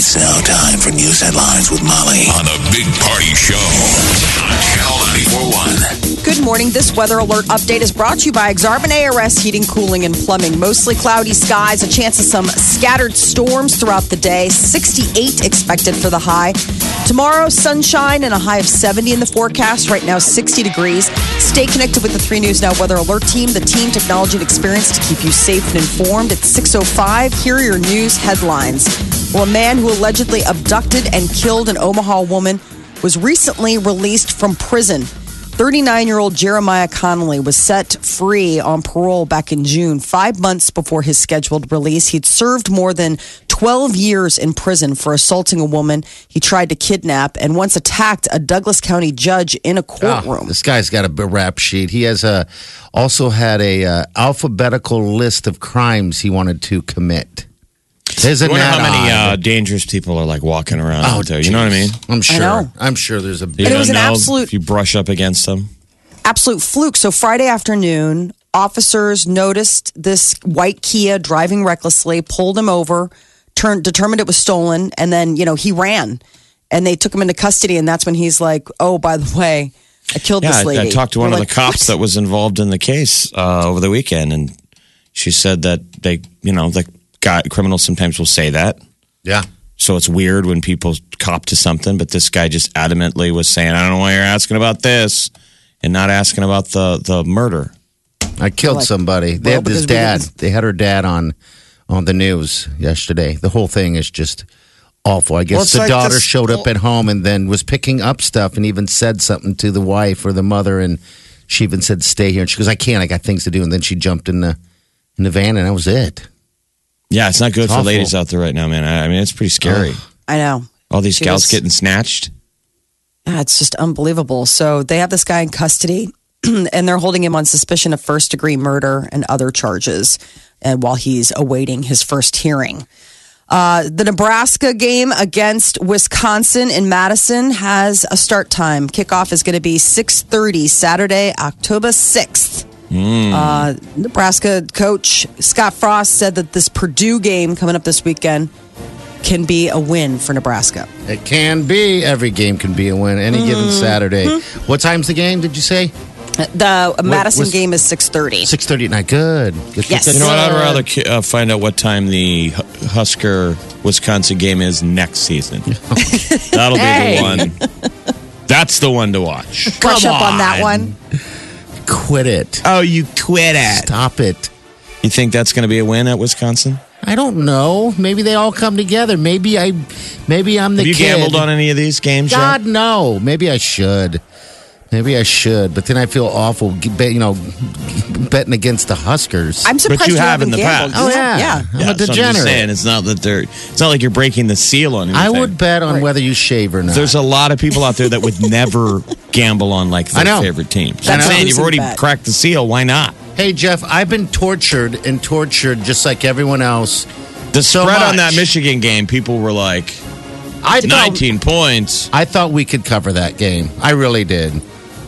It's now time for news headlines with Molly on the Big Party Show on Channel 941. Good morning. This weather alert update is brought to you by Exarban ARS Heating, Cooling, and Plumbing. Mostly cloudy skies, a chance of some scattered storms throughout the day. 68 expected for the high. Tomorrow, sunshine and a high of 70 in the forecast. Right now, 60 degrees. Stay connected with the 3 News Now Weather Alert team, the team, technology, and experience to keep you safe and informed. At 6.05. Here are your news headlines. Well, a man who allegedly abducted and killed an Omaha woman was recently released from prison. 39 year old Jeremiah Connolly was set free on parole back in June, five months before his scheduled release. He'd served more than 12 years in prison for assaulting a woman he tried to kidnap and once attacked a Douglas County judge in a Oh, courtroom. this guy's got a rap sheet. He has a also had a uh, alphabetical list of crimes he wanted to commit. Isn't I wonder how many uh, dangerous people are like walking around Oh, out there. You know what I mean? I'm sure. I'm sure there's a You big. it was an absolute- If you brush up against them, absolute fluke. So Friday afternoon, officers noticed this white Kia driving recklessly, pulled him over, turned determined it was stolen, and then you know he ran, and they took him into custody. And that's when he's like, "Oh, by the way, I killed yeah. this lady." I talked to one We're of like, the cops "What?" that was involved in the case uh, over the weekend, and she said that they, you know, the guy criminals sometimes will say that. Yeah. So it's weird when people cop to something, but this guy just adamantly was saying, "I don't know why you're asking about this," and not asking about the the murder. I killed Like, somebody. They well, had this dad. didn't- They had her dad on on the news yesterday. The whole thing is just awful. I guess Well, the like daughter this- showed up at home and then was picking up stuff and even said something to the wife or the mother and she even said stay here and she goes I can't I got things to do and then she jumped in the in the van and that was it. Yeah, it's not good It's for awful. ladies out there right now, man. I, I mean, it's pretty scary. I know. All these She gals was- getting snatched. Yeah, it's just unbelievable. So they have this guy in custody, and they're holding him on suspicion of first degree murder and other charges, and while he's awaiting his first hearing. Uh, the Nebraska game against Wisconsin in Madison has a start time. Kickoff is going to be 6:30 Saturday, October 6th. Uh, Nebraska coach Scott Frost said that this Purdue game coming up this weekend can be a win for Nebraska. It can be every game can be a win any given Saturday. What time's the game did you say? The Madison was- game is 6:30. 6:30 at night. Good. Good. Yes. You know what? I'd rather uh, find out what time the Husker Wisconsin game is next season. That'll be Hey. the one. That's the one to watch. Brush Come up on that one. Quit it. Oh, you quit it. Stop it. You think that's going to be a win at Wisconsin? I don't know. Maybe they all come together. Maybe I, maybe I'm the Have you kid. gambled on any of these games God yet? no. Maybe I should. Maybe I should. But then I feel awful. You know, betting against the Huskers. I'm surprised you you, have in the gambled. past. oh You yeah. have- I'm Yeah, a so I'm just degenerate. saying, it's not that they're. It's not like you're breaking the seal on anything. I would bet on whether you shave or not. There's a lot of people out there that would never gamble on like I their know. favorite team. I I'm saying you've already bet. cracked the seal. Why not? hey Jeff, I've been tortured and tortured just like everyone else. The So spread on that. Michigan game, people were like I thought, 19 points. I thought we could cover that game. I really did.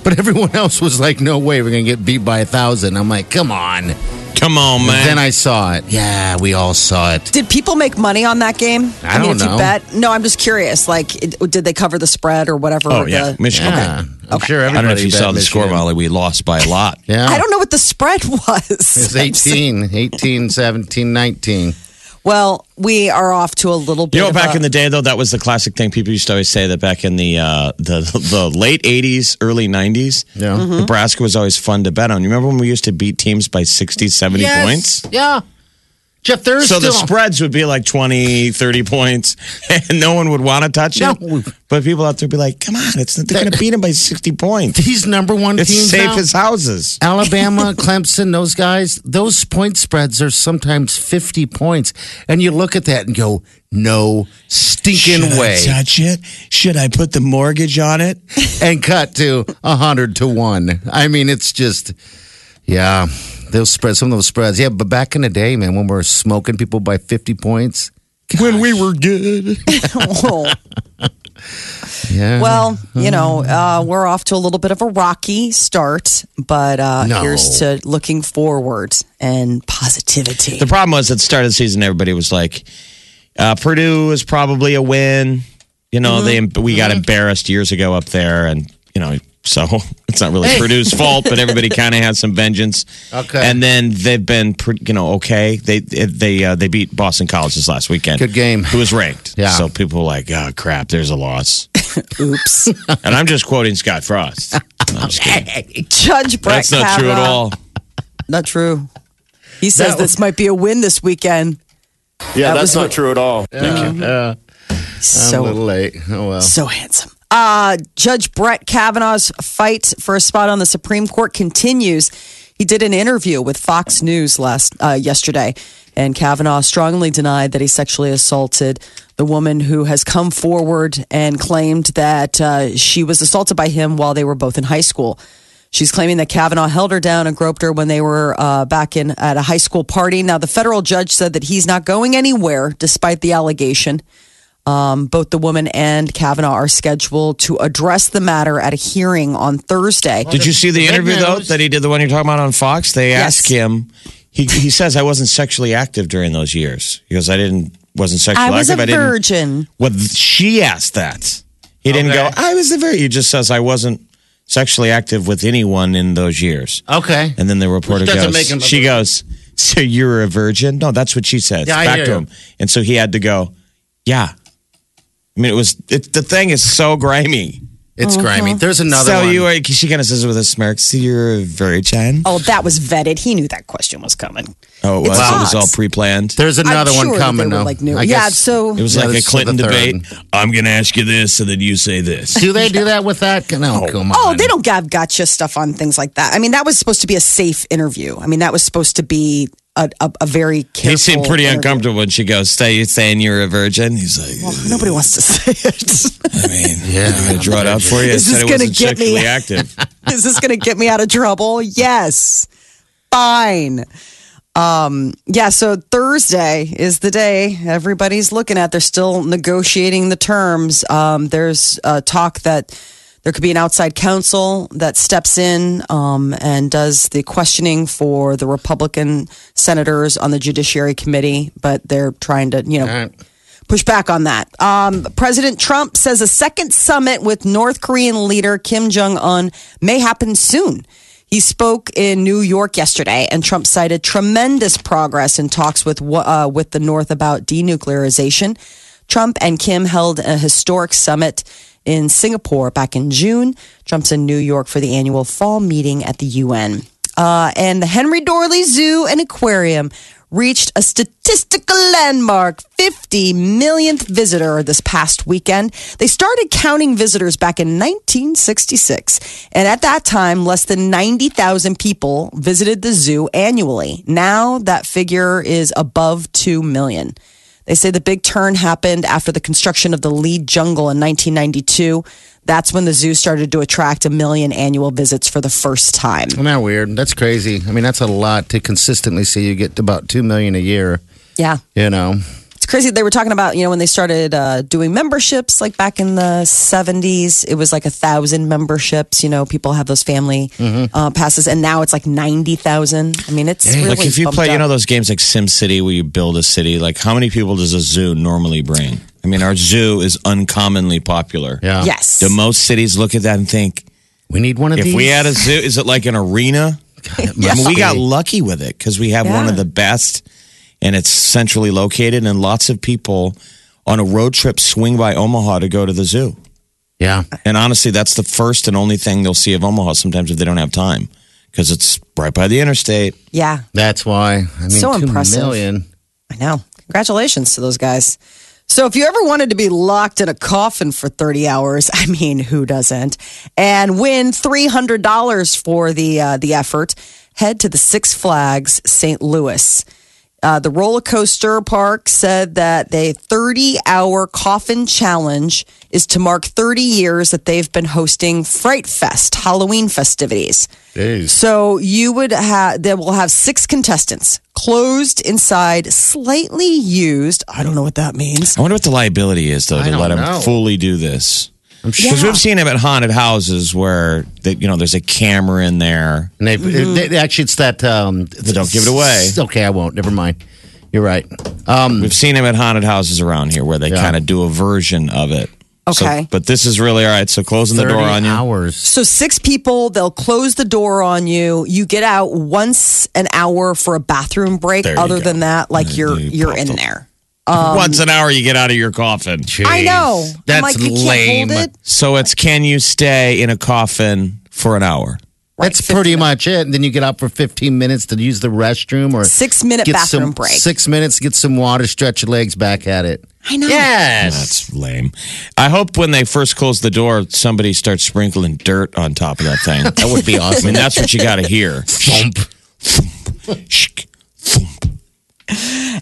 But everyone else was like, "No way, we're gonna get beat by a thousand. I'm like, "Come on!" Come on, man. Then I saw it. Yeah, we all saw it. Did people make money on that game? I mean, don't if know. you bet, no, I'm just curious. Like, it, did they cover the spread or whatever? Oh, yeah. the- Michigan. Yeah, I'm sure everybody. I don't know if you saw the score, Molly. We lost by a lot. Yeah, I don't know what the spread was. It's 18, 18, 17, 19. Well, we are off to a little bit. You know, of back a- in the day, though, that was the classic thing. People used to always say that back in the uh, the the late '80s, early '90s, Yeah. Mm-hmm. Nebraska was always fun to bet on. You remember when we used to beat teams by 60, 70 Yes. points? Yeah. Jeff, there's So the spreads would be like 20, 30 points, and no one would want to touch it. No. But people out there would be like, come on, it's they're going to beat him by 60 points. these number one It's teams safe now, as houses. Alabama, Clemson, those guys, those point spreads are sometimes 50 points. And you look at that and go, no stinking Should way. I touch it? Should I put the mortgage on it? and cut to 100 to 1. I mean, it's just, yeah, those spreads, some of those spreads. Yeah, but back in the day, man, when we were smoking people by 50 points, When we were good. Oh. yeah. Well, you know, uh, we're off to a little bit of a rocky start, but uh, No. here's to looking forward and positivity. The problem was at the start of the season, everybody was like, uh, Purdue is probably a win. You know, they we got embarrassed years ago up there, and you know, so it's not really Purdue's fault, but everybody kind of has some vengeance. Okay. and then they've been, pre- you know, okay. They they uh, they beat Boston College this last weekend. Good game. Who was ranked? Yeah. So people were like, oh crap, there's a loss. Oops. and I'm just quoting Scott Frost. No, I'm just kidding. Judge Brett That's not true at all. Not true. He says That this might be a win this weekend. Yeah, That that's not what- true at all. Thank you. I'm So a little late. Oh, well. So handsome. Uh, Judge Brett Kavanaugh's fight for a spot on the Supreme Court continues. He did an interview with Fox News last uh, yesterday, and Kavanaugh strongly denied that he sexually assaulted the woman who has come forward and claimed that uh, she was assaulted by him while they were both in high school. She's claiming that Kavanaugh held her down and groped her when they were uh, back in at a high school party. Now, the federal judge said that he's not going anywhere despite the allegation. Um, both the woman and Kavanaugh are scheduled to address the matter at a hearing on Thursday. Did you see the interview though that he did the one you're talking about on Fox? They Yes. asked him. He he says I wasn't sexually active during those years because I didn't wasn't sexually active. I was a active. I didn't. virgin. Well, she asked that. He didn't go. I was a virgin. He just says I wasn't sexually active with anyone in those years. Okay. And then the reporter goes. make him she virgin. goes. So you're a virgin? No, that's what she says. Yeah, I Back hear to you. him. And so he had to go. Yeah. I mean, it was it, the thing is so grimy. It's uh-huh. grimy. There's another so one. you are, she kind of says it with a smirk. So you're a virgin? Oh, that was vetted. He knew that question was coming. Oh, it was. It's It was all pre-planned. There's another I'm one sure that coming they were, though. like, new. I Yeah, guess- so- It was Yeah, like a Clinton debate. I'm going to ask you this, and then you say this. Do they do that with that? No, oh. come oh, on. Oh, they don't have gotcha stuff on things like that. I mean, that was supposed to be a safe interview. I mean, that was supposed to be a, a, a very careful. He seemed pretty interview. uncomfortable when she goes, "Stay, saying you're a virgin?" He's like, Well, nobody wants to say it. "I mean, Yeah. I'm going to draw it out for you." Is this it gonna get me? active. Is this going to get me out of trouble? Yes. Fine. Um, yeah, so Thursday is the day everybody's looking at. They're still negotiating the terms. Um, there's uh, talk that there could be an outside counsel that steps in um, and does the questioning for the Republican senators on the Judiciary Committee, but they're trying to, you know, right. push back on that. Um, President Trump says a second summit with North Korean leader Kim Jong un may happen soon. He spoke in New York yesterday, and Trump cited tremendous progress in talks with uh, with the North about denuclearization. Trump and Kim held a historic summit in Singapore back in June. Trump's in New York for the annual fall meeting at the UN. Uh, and the Henry Doorly Zoo and Aquarium reached a statistical landmark 50 millionth visitor this past weekend. They started counting visitors back in 1966. And at that time, less than 90,000 people visited the zoo annually. Now that figure is above 2 million. They say the big turn happened after the construction of the Lied Jungle in 1992. That's when the zoo started to attract a million annual visits for the first time. Isn't that weird? That's crazy. I mean, that's a lot to consistently see you get to about two million a year. Yeah. You know, crazy. They were talking about, you know, when they started uh, doing memberships, like back in the 70s, it was like a thousand memberships. You know, people have those family uh, passes, and now it's like 90,000. I mean, it's really like if you bumped play, you know, those games like Sim City where you build a city. Like, how many people does a zoo normally bring? I mean, our zoo is uncommonly popular. yeah. Yes. Do most cities look at that and think, We need one of if these. If we had a zoo, is it like an arena? I mean, we got lucky with it because we have one of the best, and it's centrally located, and lots of people on a road trip swing by Omaha to go to the zoo. yeah. And honestly, that's the first and only thing they'll see of Omaha sometimes if they don't have time because it's right by the interstate. Yeah. That's why. I mean, So two impressive. million. I know. Congratulations to those guys. So, if you ever wanted to be locked in a coffin for 30 hours, I mean, who doesn't? And win $300 for the uh, the effort, head to the Six Flags St. Louis. Uh, the roller coaster park said that the 30 hour coffin challenge is to mark 30 years that they've been hosting Fright Fest Halloween festivities. Jeez. So you would have, they will have six contestants closed inside, slightly used. I don't know what that means. I wonder what the liability is, though, I to don't let them fully do this. I'm sure. Because we've seen them at haunted houses where they, you know there's a camera in there. And they, they- actually, it's that. Um, don't give it away. Okay, I won't. Never mind. You're right. Um, We've seen them at haunted houses around here where they Yeah. kind of do a version of it. So- Okay. but this is really all right. So closing the door on you. hours. So six people, they'll close the door on you. You get out once an hour for a bathroom break. There Other than that, like you're you you're in the- there. Um, Once an hour, you get out of your coffin. I know. That's like, you can't lame. it. So it's can you stay in a coffin for an hour? Right, That's 50 pretty much it. And then you get out for 15 minutes to use the restroom or Six minute get bathroom some, break. Six minutes, get some water, stretch your legs back at it. I know. Yes. That's lame. I hope when they first close the door, somebody starts sprinkling dirt on top of that thing. That would be I awesome. mean, that's what you got to hear. Thump. Shk, thump.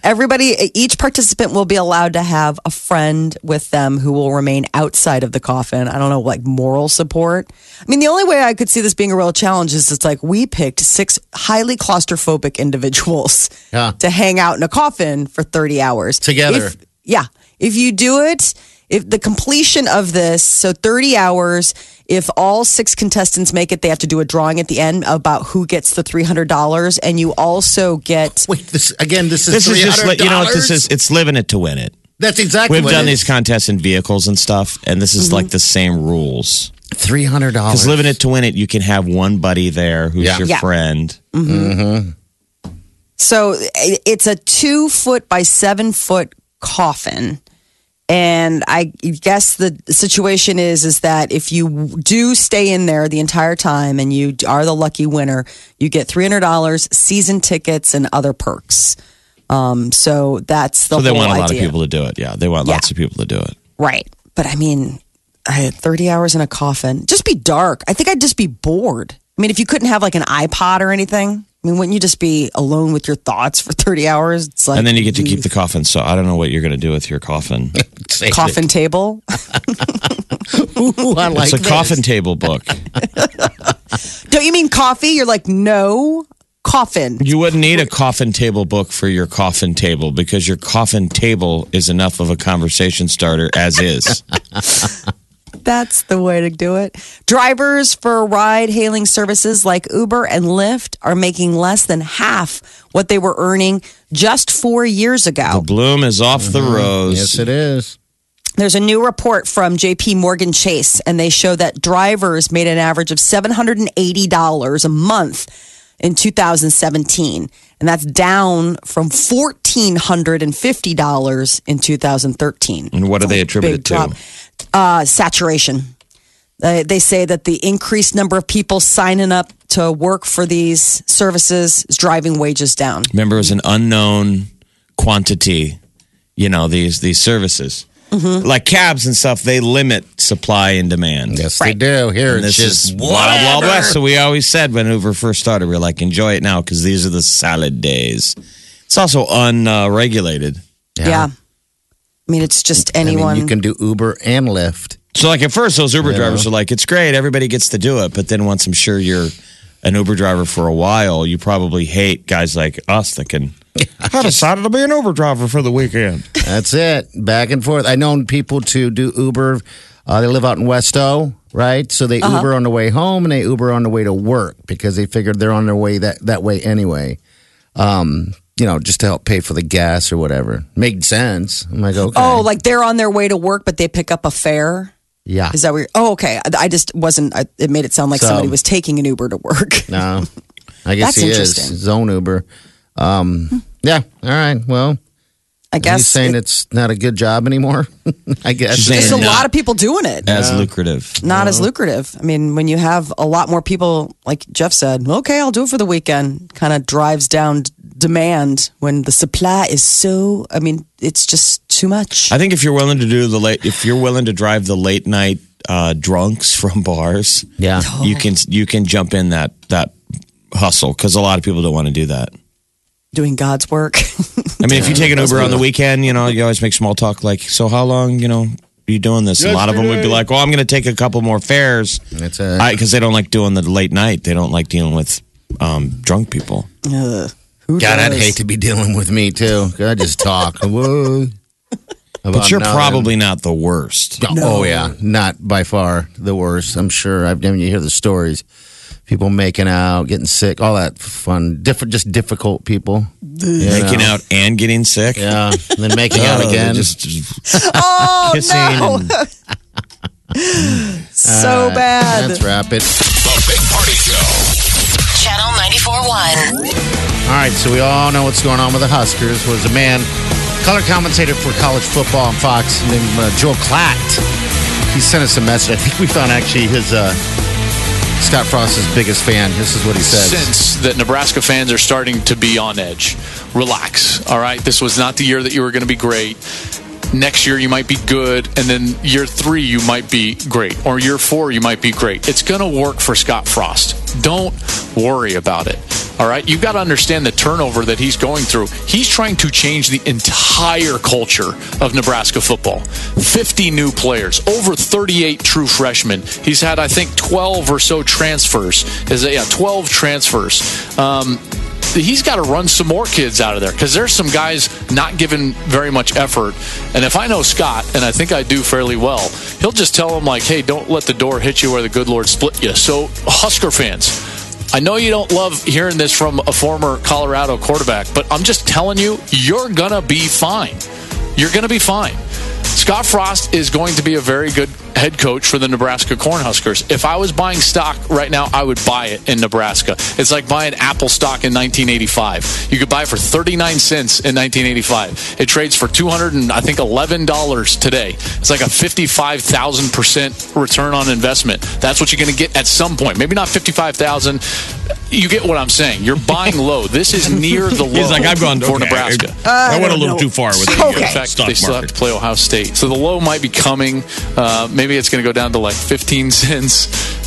Everybody, each participant will be allowed to have a friend with them who will remain outside of the coffin. I don't know, like moral support. I mean, the only way I could see this being a real challenge is it's like we picked six highly claustrophobic individuals Yeah. to hang out in a coffin for 30 hours. Together. If- yeah. If you do it, if the completion of this, so 30 hours, if all six contestants make it, they have to do a drawing at the end about who gets the $300. And you also get. Wait, this again, this is This is just, li- $300? you know, this is. It's living it to win it. That's exactly We've what done it these contests in vehicles and stuff, and this is mm-hmm. like the same rules. $300. Because living it to win it, you can have one buddy there who's Yeah. your Yeah. friend. Mm-hmm. Mm-hmm. So it's a two foot by seven foot coffin. And I guess the situation is is that if you do stay in there the entire time and you are the lucky winner, you get three hundred dollars, season tickets, and other perks. Um, so that's the So they want a lot of people to do it. Yeah, they want Yeah. lots of people to do it. right? But I mean, I had thirty hours in a coffin. Just be dark. I think I'd just be bored. I mean, if you couldn't have like an iPod or anything, I mean, wouldn't you just be alone with your thoughts for thirty hours? It's like And then you get to keep the coffin. So I don't know what you're going to do with your coffin. Save coffin table. Ooh, I like it's a this. coffin table book. Don't you mean coffee? You're like, no, coffin. You wouldn't need a coffin table book for your coffin table because your coffin table is enough of a conversation starter as is. That's the way to do it. Drivers for ride hailing services like Uber and Lyft are making less than half what they were earning just four years ago. The bloom is off the mm-hmm. rose. Yes, it is. There's a new report from JP Morgan Chase, and they show that drivers made an average of $780 a month in 2017. And that's down from $1,450 in 2013. And what do they attribute it to? drop. Uh, saturation. Uh, they say that the increased number of people signing up to work for these services is driving wages down. Remember, it was an unknown quantity. You know these these services, Mm-hmm. like cabs and stuff. They limit supply and demand. Yes, they do. Here, And it's this just is wild, wild west. So we always said when Uber first started, we are like, enjoy it now because these are the salad days. It's also unregulated. Yeah. I mean, it's just I mean, anyone. you can do Uber and Lyft. So like at first, those Uber drivers are like, it's great, everybody gets to do it. But then once I'm sure you're an Uber driver for a while, you probably hate guys like us that can. I decided to be an Uber driver for the weekend. That's it. Back and forth. I known people to do Uber. Uh, they live out in Westo, right? So they Uh-huh. Uber on the way home and they Uber on the way to work because they figured they're on their way that, that way anyway. Um, you know, just to help pay for the gas or whatever. Made sense. I'm like, okay. Oh, like they're on their way to work, but they pick up a fare. yeah. Is that weird? Oh, okay. I, just wasn't. I, it made it sound like So- somebody was taking an Uber to work. No, I guess That's he is. His own Uber. Um, yeah. All right. Well, I guess. he's guess saying it- it's not a good job anymore. I guess. She's there's a not- lot of people doing it. As lucrative. Not as lucrative. I mean, when you have a lot more people, like Jeff said, okay, I'll do it for the weekend. Kind of drives down demand when the supply is so. I mean, it's just too much. I think if you're willing to do the late, if you're willing to drive the late night uh, drunks from bars, Yeah. you can you can jump in that that hustle because a lot of people don't want to do that. Doing God's work. I mean, if you take an Uber on the weekend, you know, you always make small talk like, "So how long, you know, are you doing this?" And a lot of them would be like, "Well, I'm going to take a couple more fares," It's a, because they don't like doing the late night. They don't like dealing with um, drunk people. Ugh, who God, I'd does? hate to be dealing with me too. I just talk. Whoa. But you're nothing. probably not the worst. Oh yeah, not by far the worst. I'm sure. I mean, you hear the stories, people making out, getting sick, all that fun. Different, just difficult people. Making know? out and getting sick. Yeah, and then making out Oh, again. Just, just Oh no! and- so bad. Let's wrap it. The Big Party Show. Channel 94.1. All right, so we all know what's going on with the Huskers. Was a man, color commentator for college football on Fox named uh, Joel Klatt. He sent us a message. I think we found actually his uh, Scott Frost's biggest fan. This is what he says. sense that Nebraska fans are starting to be on edge. Relax. All right. This was not the year that you were going to be great. Next year you might be good, and then year three you might be great, or year four you might be great. It's going to work for Scott Frost. Don't worry about it. All right. You've got to understand the turnover that he's going through. He's trying to change the entire culture of Nebraska football. 50 new players, over 38 true freshmen. He's had, I think, 12 or so transfers. Is it, yeah, 12 transfers. Um, he's got to run some more kids out of there because there's some guys not given very much effort. And if I know Scott, and I think I do fairly well, he'll just tell them like, "Hey, don't let the door hit you where the good Lord split you." So, Husker fans. I know you don't love hearing this from a former Colorado quarterback, but I'm just telling you, you're going to be fine. You're going to be fine. Scott Frost is going to be a very good head coach for the Nebraska Cornhuskers. If I was buying stock right now, I would buy it in Nebraska. It's like buying Apple stock in 1985. You could buy it for 39 cents in 1985. It trades for 200 and I think 11 dollars today. It's like a 55,000 percent return on investment. That's what you're going to get at some point. Maybe not 55,000. You get what I'm saying. You're buying low. This is near the low He's like, I've gone for okay, Nebraska. I, I went a little know. too far with the Okay. uh, In fact, stock they still have to play Ohio State. So the low might be coming. Uh, maybe it's going to go down to like 15 cents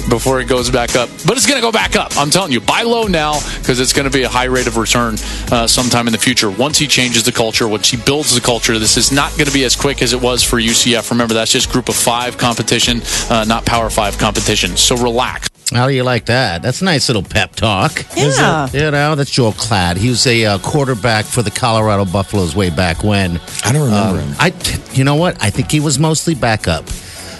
before it goes back up. But it's going to go back up. I'm telling you, buy low now because it's going to be a high rate of return uh, sometime in the future. Once he changes the culture, once he builds the culture, this is not going to be as quick as it was for UCF. Remember, that's just group of five competition, uh, not power five competition. So relax. How do you like that? That's a nice little pep talk. Yeah. You know, that's Joel Klatt. He was a uh, quarterback for the Colorado Buffaloes way back when. I don't remember Um, him. I, you know what? I think he was mostly backup.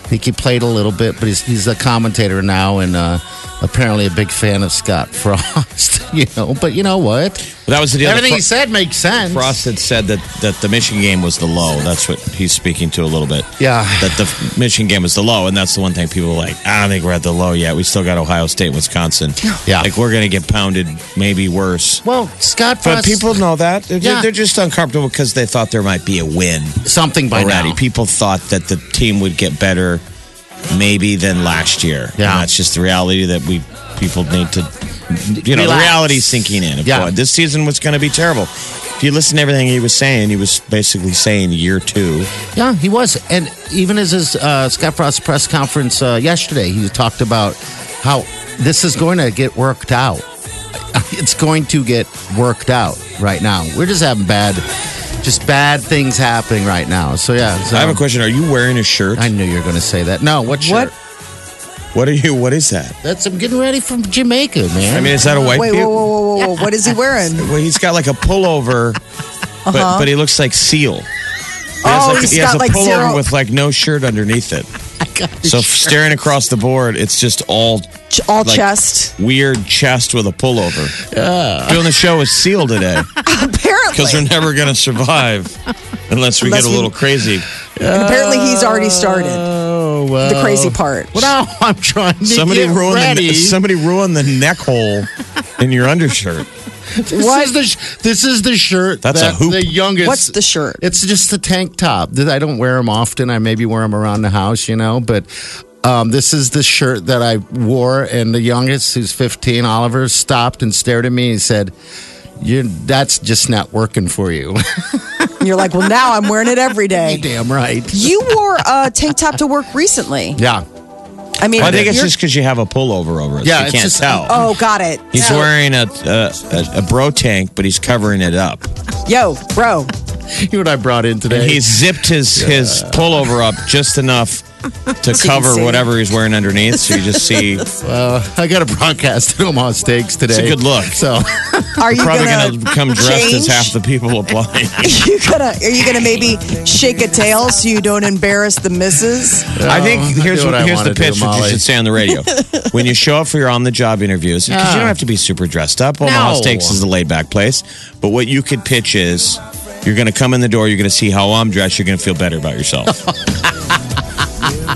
I think he played a little bit, but he's he's a commentator now and uh, apparently a big fan of Scott Frost. You know, but you know what? That was the deal. Everything Fro- he said makes sense. Frost had said that, that the Michigan game was the low. That's what he's speaking to a little bit. Yeah. That the Michigan game was the low, and that's the one thing people are like, I don't think we're at the low yet. We still got Ohio State and Wisconsin. Yeah. Like, we're going to get pounded, maybe worse. Well, Scott Frost. But people know that. They're, Yeah. they're just uncomfortable because they thought there might be a win something by already. now. People thought that the team would get better maybe than last year. Yeah. And that's just the reality that we people need to you know, the Relax. reality's sinking in. Yeah. this season was going to be terrible. If you listen to everything he was saying, he was basically saying year two. Yeah, he was. And even as his uh, Scott Frost press conference uh, yesterday, he talked about how this is going to get worked out. It's going to get worked out right now. We're just having bad, just bad things happening right now. So yeah, so I have a question. Are you wearing a shirt? I knew you were going to say that. No, what shirt? What? What are you? What is that? That's I'm getting ready from Jamaica, man. I mean, is that a white Wait, pe- whoa, whoa, whoa, whoa, whoa. What is he wearing? Well, he's got like a pullover, but but he looks like Seal. He has Uh-huh. Oh, like, he's he has got a like pullover zero- with like no shirt underneath it. So staring across the board, it's just all Ch- All like, chest. weird chest with a pullover. Doing the show with Seal today Apparently. because we're never going to survive unless we Unless get a we- little crazy. And apparently he's already started. oh, well. The crazy part. Well, now I'm trying to Somebody get ruined ready. the, somebody ruined the neck hole in your undershirt. This is the sh- this is the shirt That's a hoop. the youngest. What's the shirt? It's just the tank top. I don't wear them often. I maybe wear them around the house, you know. But um, this is the shirt that I wore, and the youngest, who's 15, Oliver, stopped and stared at me and said, you that's just not working for you. You're like, well, now I'm wearing it every day. Damn right. You wore a tank top to work recently. Yeah. I mean, Well, I think it's you're- just because you have a pullover over it. Yeah, so you it's can't just- tell. Oh, got it. He's So- wearing a, a, a, a bro tank, but he's covering it up. Yo, bro. You know what I brought in today? And he's zipped his, his pullover up just enough to you cover whatever he's wearing underneath. So you just see. Uh, I got a broadcast at Omaha Steaks today. It's a good look. So Are you Probably gonna, come dressed change? as half the people applying. you gonna are you gonna maybe shake a tail so you don't embarrass the missus? I think here's do what I here's the wanna do, pitch that you should say on the radio. when you show up for your on the job interviews, because you Ah. don't have to be super dressed up. Omaha No. Steaks is a laid back place. But what you could pitch is you're going to come in the door, you're going to see how I'm dressed, you're going to feel better about yourself.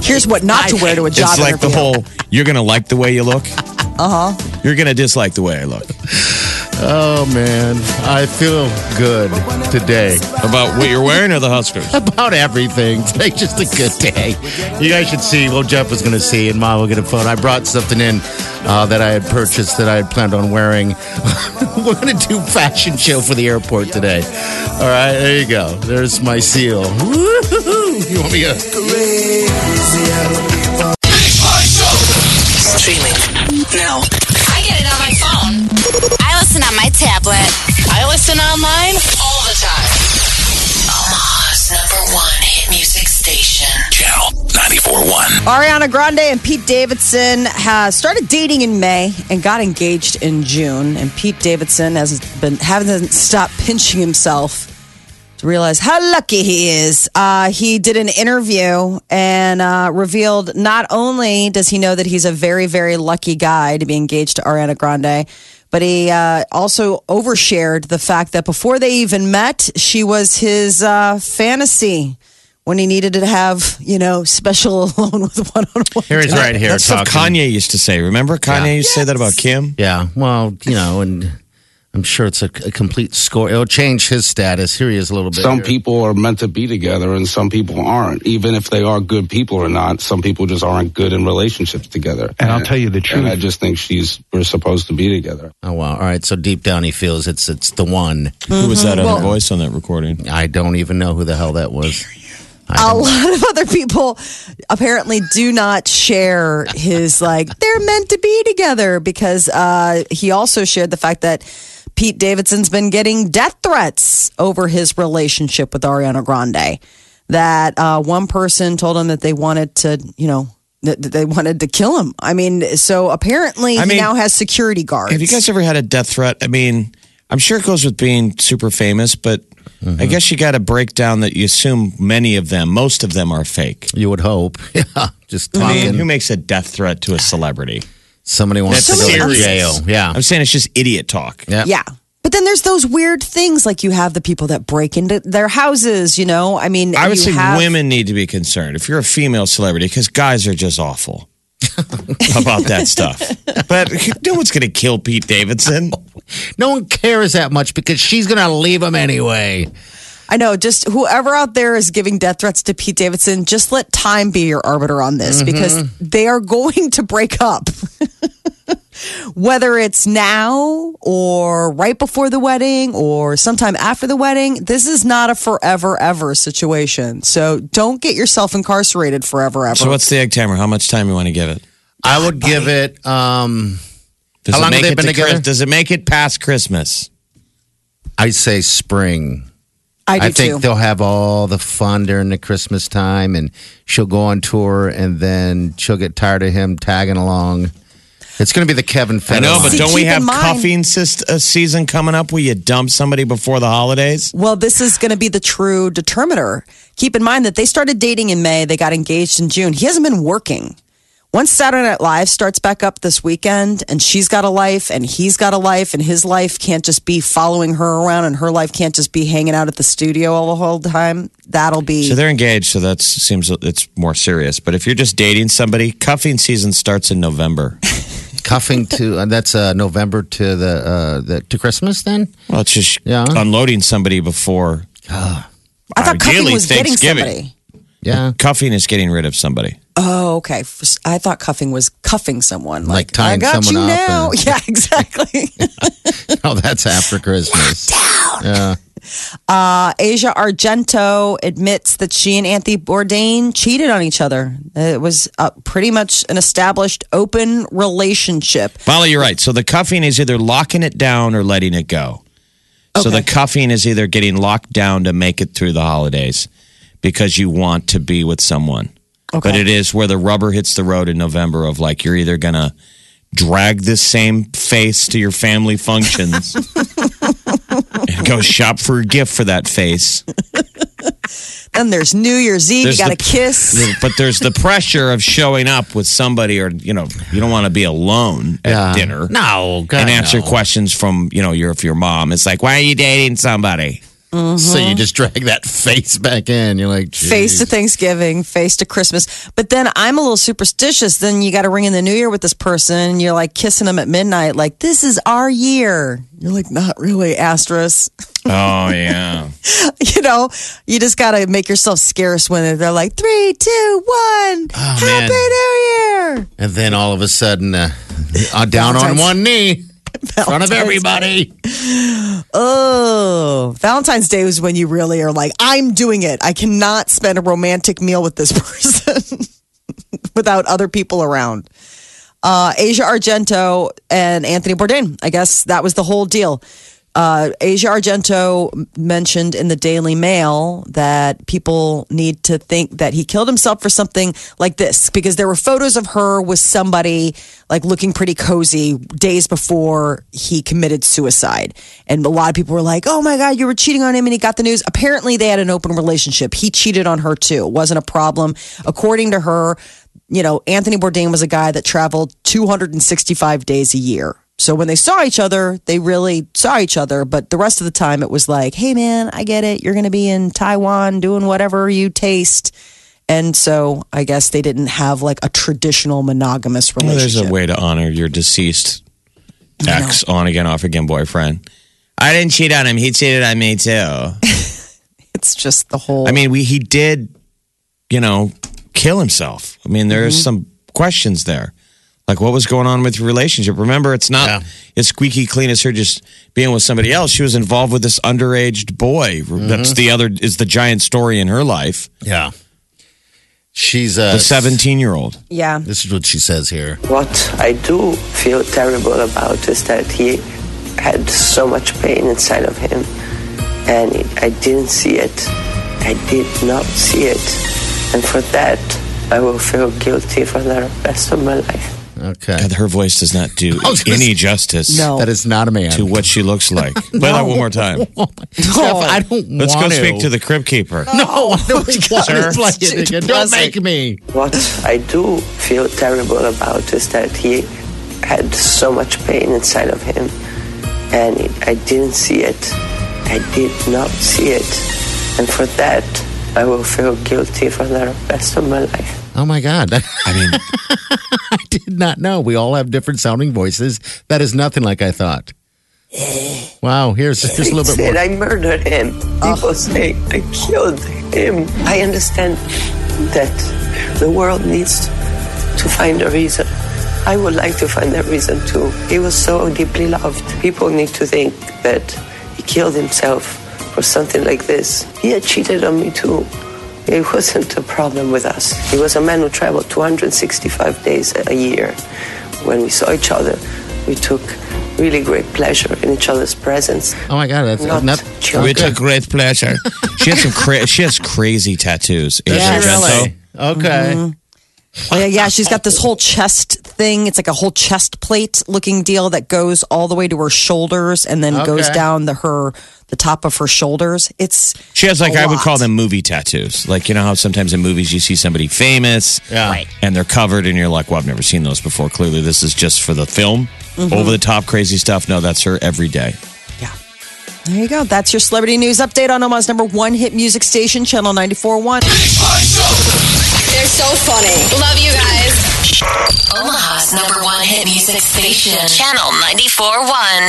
Here's what not to wear to a job interview. it's like the whole you're going to like the way you look. Uh huh. You're going to dislike the way I look. Oh man, I feel good today About what you're wearing or the Huskers? about everything. Today's just a good day. You guys should see. Well, Jeff was going to see, and Mom will get a phone. I brought something in uh, that I had purchased that I had planned on wearing. We're going to do fashion show for the airport today. All right, there you go. There's my seal. Woo-hoo-hoo. You want me to? Streaming now. Ariana Grande and Pete Davidson has started dating in May and got engaged in June. And Pete Davidson has been hasn't stopped pinching himself to realize how lucky he is. Uh, he did an interview and uh, revealed not only does he know that he's a very very lucky guy to be engaged to Ariana Grande. But he uh, also overshared the fact that before they even met, she was his uh, fantasy when he needed to have, you know, special alone with one on one. Here he's right here That's stuff talking. Kanye used to say. Remember Kanye Yeah. used to say that about Kim? Yeah, well, you know, and I'm sure it's a, a complete score. It'll change his status. Here he is a little bit. Some here. people are meant to be together and some people aren't. Even if they are good people or not, some people just aren't good in relationships together. And I'll tell you the truth. And I just think she's we're supposed to be together. Oh wow! All right, so deep down he feels it's it's the one. Who was that mm-hmm. Well- other voice on that recording? I don't even know who the hell that was. A lot of other people apparently do not share his like they're meant to be together because uh, he also shared the fact that Pete Davidson's been getting death threats over his relationship with Ariana Grande. That uh, one person told him that they wanted to, you know, that they wanted to kill him. I mean, so apparently I he mean, now has security guards. Have you guys ever had a death threat? I mean, I'm sure it goes with being super famous, but I mm-hmm. guess you got to break down that you assume many of them, most of them are fake. you would hope. Yeah, just I talking. mean, who makes a death threat to a celebrity? Somebody wants That's to go serious. to jail. Yeah, I'm saying it's just idiot talk. yeah. Yeah. But then there's those weird things like you have the people that break into their houses, you know? I mean, I would you say have- women need to be concerned if you're a female celebrity because guys are just awful about that stuff. But no one's going to kill Pete Davidson. No one cares that much because she's gonna leave him anyway. I know, just whoever out there is giving death threats to Pete Davidson, just let time be your arbiter on this mm-hmm. because they are going to break up. Whether it's now or right before the wedding or sometime after the wedding, this is not a forever ever situation. So don't get yourself incarcerated forever ever. So what's the egg timer? How much time you want to give it? I would give it. um Does How it long make have they it been to together? Chris- Does it make it past Christmas? I say spring. I do I think too. they'll have all the fun during the Christmas time, and she'll go on tour, and then she'll get tired of him tagging along. It's going to be the Kevin I know, but See, don't we have mind- cuffing sis- uh, season coming up where you dump somebody before the holidays? Well, this is going to be the true determiner. Keep in mind that they started dating in May, they got engaged in June. He hasn't been working. Once Saturday Night Live starts back up this weekend and she's got a life and he's got a life and his life can't just be following her around and her life can't just be hanging out at the studio all the whole time, that'll be. So they're engaged, so that seems it's more serious. But if you're just dating somebody, cuffing season starts in November. cuffing to uh, that's uh, November to the uh, the to Christmas. Then Well, it's just Yeah. unloading somebody before. I thought cuffing was getting somebody. yeah, Cuffing is getting rid of somebody. Oh, okay. I thought cuffing was cuffing someone. Like tying I got someone you up now. and- Yeah, exactly. Oh, that's after Christmas. Down. Yeah. Uh, Asia Argento admits that she and Anthony Bourdain cheated on each other. It was uh, pretty much an established open relationship. Molly, you're right. So the cuffing is either locking it down or letting it go. So the cuffing is either getting locked down to make it through the holidays because you want to be with someone. Okay. But it is where the rubber hits the road in November of like you're either going to drag this same face to your family functions and go shop for a gift for that face. Then there's New Year's Eve. There's you got to kiss. But there's the pressure of showing up with somebody or, you know, you don't want to be alone at Yeah. dinner. No, God, and answer no. questions from you know your if your mom. It's like, why are you dating somebody? So you just drag that face back in. You're like, face to Thanksgiving, face to Christmas. But then I'm a little superstitious. Then you got to ring in the new year with this person. You're like kissing them at midnight, like, this is our year. You're like, not really, asterisk. Oh yeah, you know, you just got to make yourself scarce when they're like, three, two, one. Oh, Happy man. New Year. And then all of a sudden, uh, uh, down on one knee in front of everybody. Oh, Valentine's Day was when you really are like, I'm doing it. I cannot spend a romantic meal with this person without other people around. Uh, Asia Argento and Anthony Bourdain. I guess that was the whole deal. Uh, Asia Argento mentioned in the Daily Mail that people need to think that he killed himself for something like this because there were photos of her with somebody like looking pretty cozy days before he committed suicide. And a lot of people were like, oh my God, you were cheating on him and he got the news. Apparently, they had an open relationship. He cheated on her too. It wasn't a problem. According to her, you know, Anthony Bourdain was a guy that traveled 265 days a year. So when they saw each other, they really saw each other. But the rest of the time, it was like, hey, man, I get it. You're going to be in Taiwan doing whatever you taste. And so I guess they didn't have like a traditional monogamous well, there's a way to honor your deceased ex on again, off again boyfriend. I didn't cheat on him. He cheated on me too. It's just the whole. I mean, we he did, you know, kill himself. I mean, there's mm-hmm. some questions there. Like what was going on with your relationship? Remember, it's not Yeah. as squeaky clean as her just being with somebody else. She was involved with this underage boy. Mm-hmm. That's the other is the giant story in her life. Yeah. She's a The 17 year old. yeah. This is what she says here. What I do feel terrible about is that he had so much pain inside of him, and I didn't see it. I did not see it, and for that, I will feel guilty for the rest of my life. Okay. God, her voice does not do I any justice No. That is not a man. to what she looks like. Play that one more time. Jeff, I don't know. Let's go want speak to the crib keeper. No, I don't Sir? play it again. Don't make me. What I do feel terrible about is that he had so much pain inside of him, and I didn't see it. I did not see it, and for that, I will feel guilty for the rest of my life. Oh my God. I mean, I did not know. We all have different sounding voices. That is nothing like I thought. Eh. Wow. Here's, here's a little bit said more. I murdered him. People oh. say I killed him. I understand that the world needs to find a reason. I would like to find that reason too. He was so deeply loved. People need to think that he killed himself for something like this. He had cheated on me too. It wasn't a problem with us. He was a man who traveled 265 days a year. When we saw each other, we took really great pleasure in each other's presence. Oh my God. That's Not not. children. we took great pleasure. She has some cra- she has crazy tattoos. Asia Yes. Argento. Okay. Mm-hmm. Oh, yeah, yeah. She's got this whole chest thing. It's like a whole chest plate looking deal that goes all the way to her shoulders and then goes down the her the top of her shoulders. It's She has like a I would call them movie tattoos. Like you know how sometimes in movies you see somebody famous, Yeah. Right. and they're covered, and you're like, "Well, I've never seen those before." Clearly, this is just for the film. Mm-hmm. Over the top, crazy stuff. No, that's her every day. Yeah. There you go. That's your celebrity news update on Omaha's number one hit music station, Channel 94.1. So funny. Love you guys. Omaha's number one hit music station. Channel 94.1.